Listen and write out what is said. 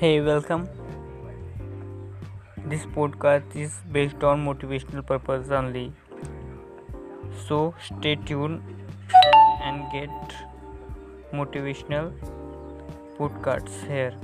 Hey, welcome. This podcast is based on motivational purpose only. So stay tuned and get motivational podcasts here.